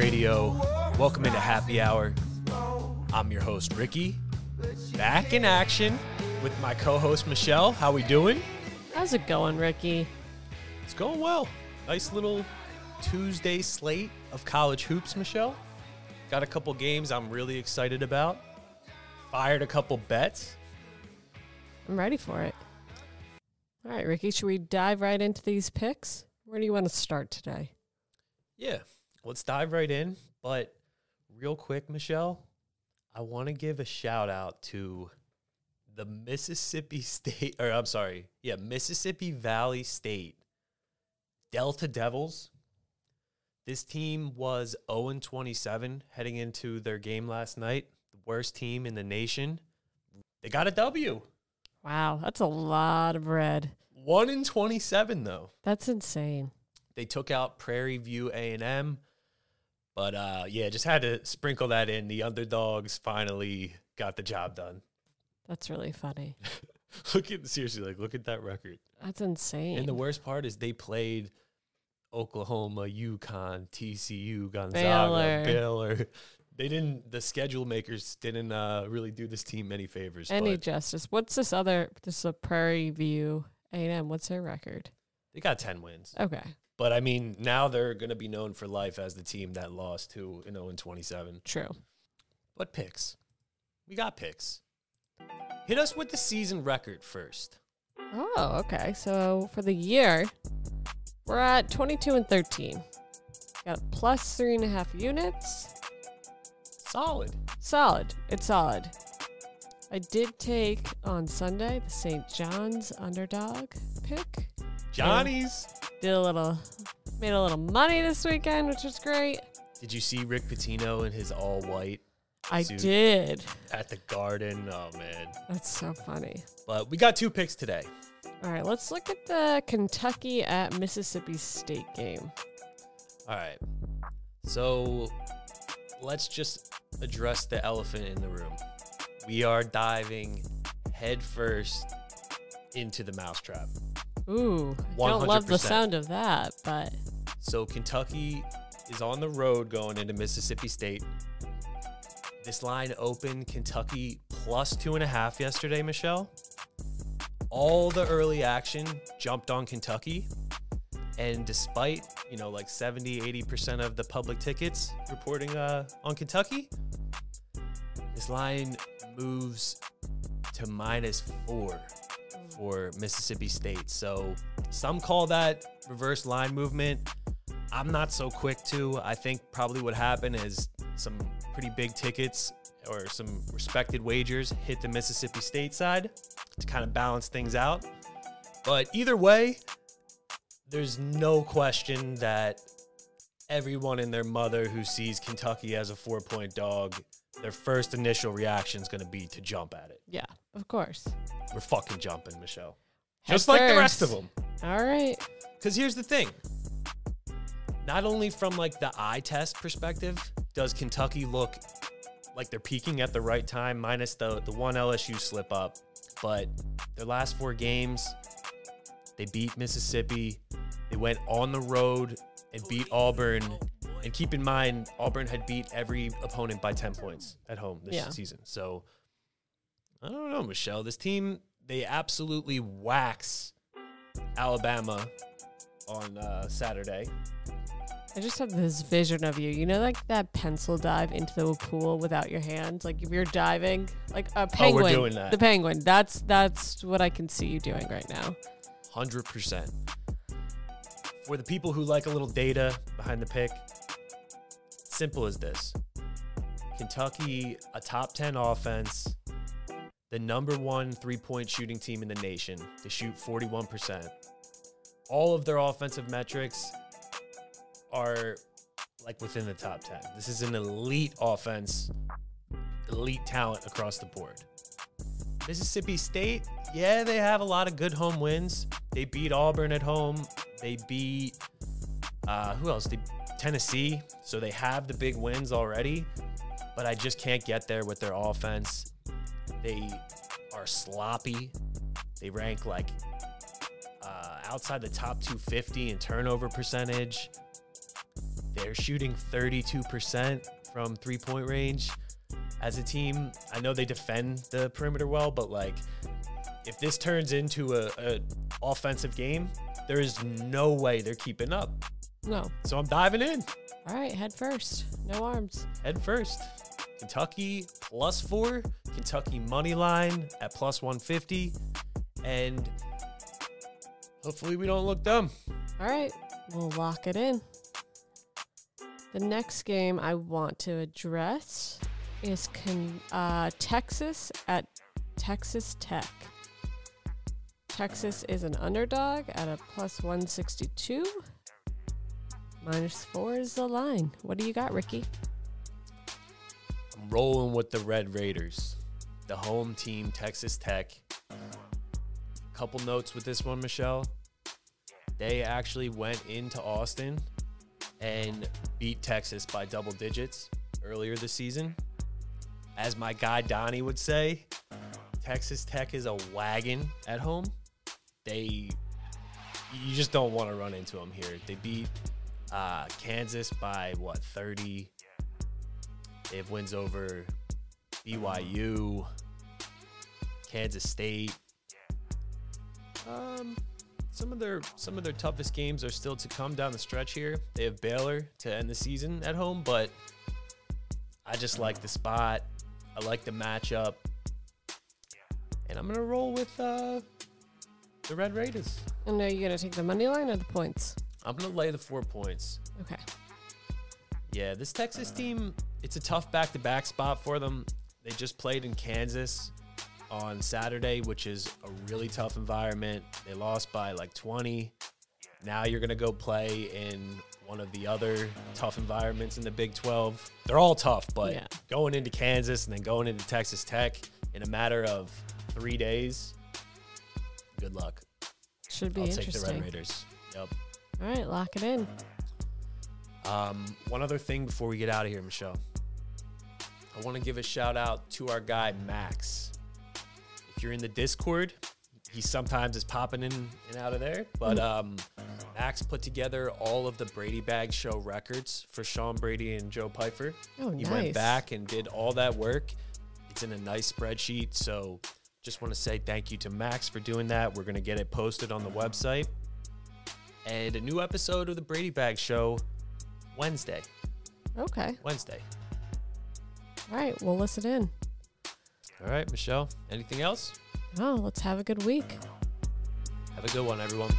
Radio. Welcome into Happy Hour. I'm your host Ricky, back in action with my co-host Michelle. How we doing? How's it going, Ricky? It's going well. Nice little Tuesday slate of college hoops, Michelle. Got a couple games I'm really excited about. Fired a couple bets. I'm ready for it. All right, Ricky, should we dive right into these picks? Where do you want to start today? Yeah, let's dive right in. But real quick, Michelle, I want to give a shout out to the Mississippi State, or I'm sorry, yeah, Mississippi Valley State Delta Devils. This team was 0 27 heading into their game last night. The worst team in the nation. They got a W. Wow, that's a lot of red. 1 in 27 though. That's insane. They took out Prairie View A&M. But uh, yeah, just had to sprinkle that in. The underdogs finally got the job done. That's really funny. look at seriously, like look at that record. That's insane. And the worst part is they played Oklahoma, UConn, TCU, Gonzaga, Baylor. Baylor. They didn't. The schedule makers didn't uh, really do this team any favors. Any but justice. What's this other? This is a Prairie View A&M. What's their record? they got ten wins. Okay, But I mean, now they're going to be known for life as the team that lost to an 0 and 27. true. But picks, we got picks. Hit us with the season record first. Oh, okay. So for the year, we're at 22 and 13. Got plus three and a half units. Solid. Solid. It's solid. I did take on Sunday the St. John's underdog pick. Johnny's. Did a little, made a little money this weekend, which was great. Did you see Rick Pitino in his all white I Suit. did. at the Garden? Oh man! That's so funny. But we got two picks today. All right, let's look at the Kentucky at Mississippi State game. All right. So let's just address the elephant in the room. We are diving headfirst into the mousetrap. Ooh, I don't love the sound of that, but So Kentucky is on the road going into Mississippi State. This line opened Kentucky plus two and a half yesterday, Michelle. All the early action jumped on Kentucky. And despite, you know, like 70, 80% of the public tickets reporting uh, on Kentucky, this line moves to minus four for Mississippi State. So some call that reverse line movement. I'm not so quick to. I think probably what happened is some pretty big tickets or some respected wagers hit the Mississippi State side to kind of balance things out. But either way, there's no question that everyone and their mother who sees Kentucky as a four point dog, their first initial reaction is going to be to jump at it. yeah, of course. We're fucking jumping, Michelle. Head Just like the rest of them. All right. Because here's the thing. Not only from like the eye test perspective, does Kentucky look like they're peaking at the right time, minus the the one LSU slip up, but their last four games, they beat Mississippi, they went on the road and beat Auburn. And keep in mind, Auburn had beat every opponent by 10 points at home this Yeah. season. So I don't know, Michelle. This team, they absolutely wax Alabama on uh, Saturday. I just have this vision of you. You know, like that pencil dive into the pool without your hands. Like if you're diving, like a penguin. Oh, doing that. The penguin. That's that's what I can see you doing right now. 100%. For the people who like a little data behind the pick, simple as this Kentucky, a top 10 offense, the number one three point shooting team in the nation to shoot 41%. All of their offensive metrics are like within the top 10. This is an elite offense, elite talent across the board. Mississippi State, yeah, they have a lot of good home wins. They beat Auburn at home. They beat uh, who else? They Tennessee. So they have the big wins already. But I just can't get there with their offense. They are sloppy. They rank like uh, outside the top 250 in turnover percentage. They're shooting 32% from three point range as a team. I know they defend the perimeter well, but like if this turns into a, a offensive game, there is no way they're keeping up. No. So I'm diving in All right, head first. No arms. head first. Kentucky plus four, Kentucky money line at plus 150, and hopefully we don't look dumb. All right, we'll lock it in. The next game I want to address is con- uh, Texas at Texas Tech. Texas is an underdog at a plus 162. Minus four is the line. What do you got, Ricky? I'm rolling with the Red Raiders, the home team, Texas Tech. Couple notes with this one, Michelle. They actually went into Austin and beat Texas by double digits earlier this season. As my guy Donnie would say, Texas Tech is a wagon at home. They, you just don't want to run into them here. They beat uh, Kansas by what 30. They have wins over BYU, Kansas State. Um, some of their some of their toughest games are still to come down the stretch here. They have Baylor to end the season at home, but I just like the spot. I like the matchup, and I'm gonna roll with uh, the Red Raiders. And are you to take the money line or the points? I'm gonna lay the four points. Okay. Yeah, this Texas team, it's a tough back to back spot for them. They just played in Kansas on Saturday, which is a really tough environment. They lost by like 20. Now you're going to go play in one of the other tough environments in the Big 12. They're all tough, but Yeah. going into Kansas and then going into Texas Tech in a matter of three days, good luck. Should be I'll take the. Red Raiders. Yep. All right, lock it in. Um, one other thing before we get out of here, Michelle. I want to give a shout out to our guy Max. If you're in the Discord, he sometimes is popping in and out of there. But um, Max put together all of the Brady Bag Show records for Sean Brady and Joe Pfeiffer. Oh, He nice. went back and did all that work. It's in a nice spreadsheet. So just want to say thank you to Max for doing that. We're going to get it posted on the website. And a new episode of the Brady Bag Show Wednesday. Okay. Wednesday. All right, we'll listen in. All right, Michelle. Anything else? Oh, let's have a good week. Have a good one, everyone.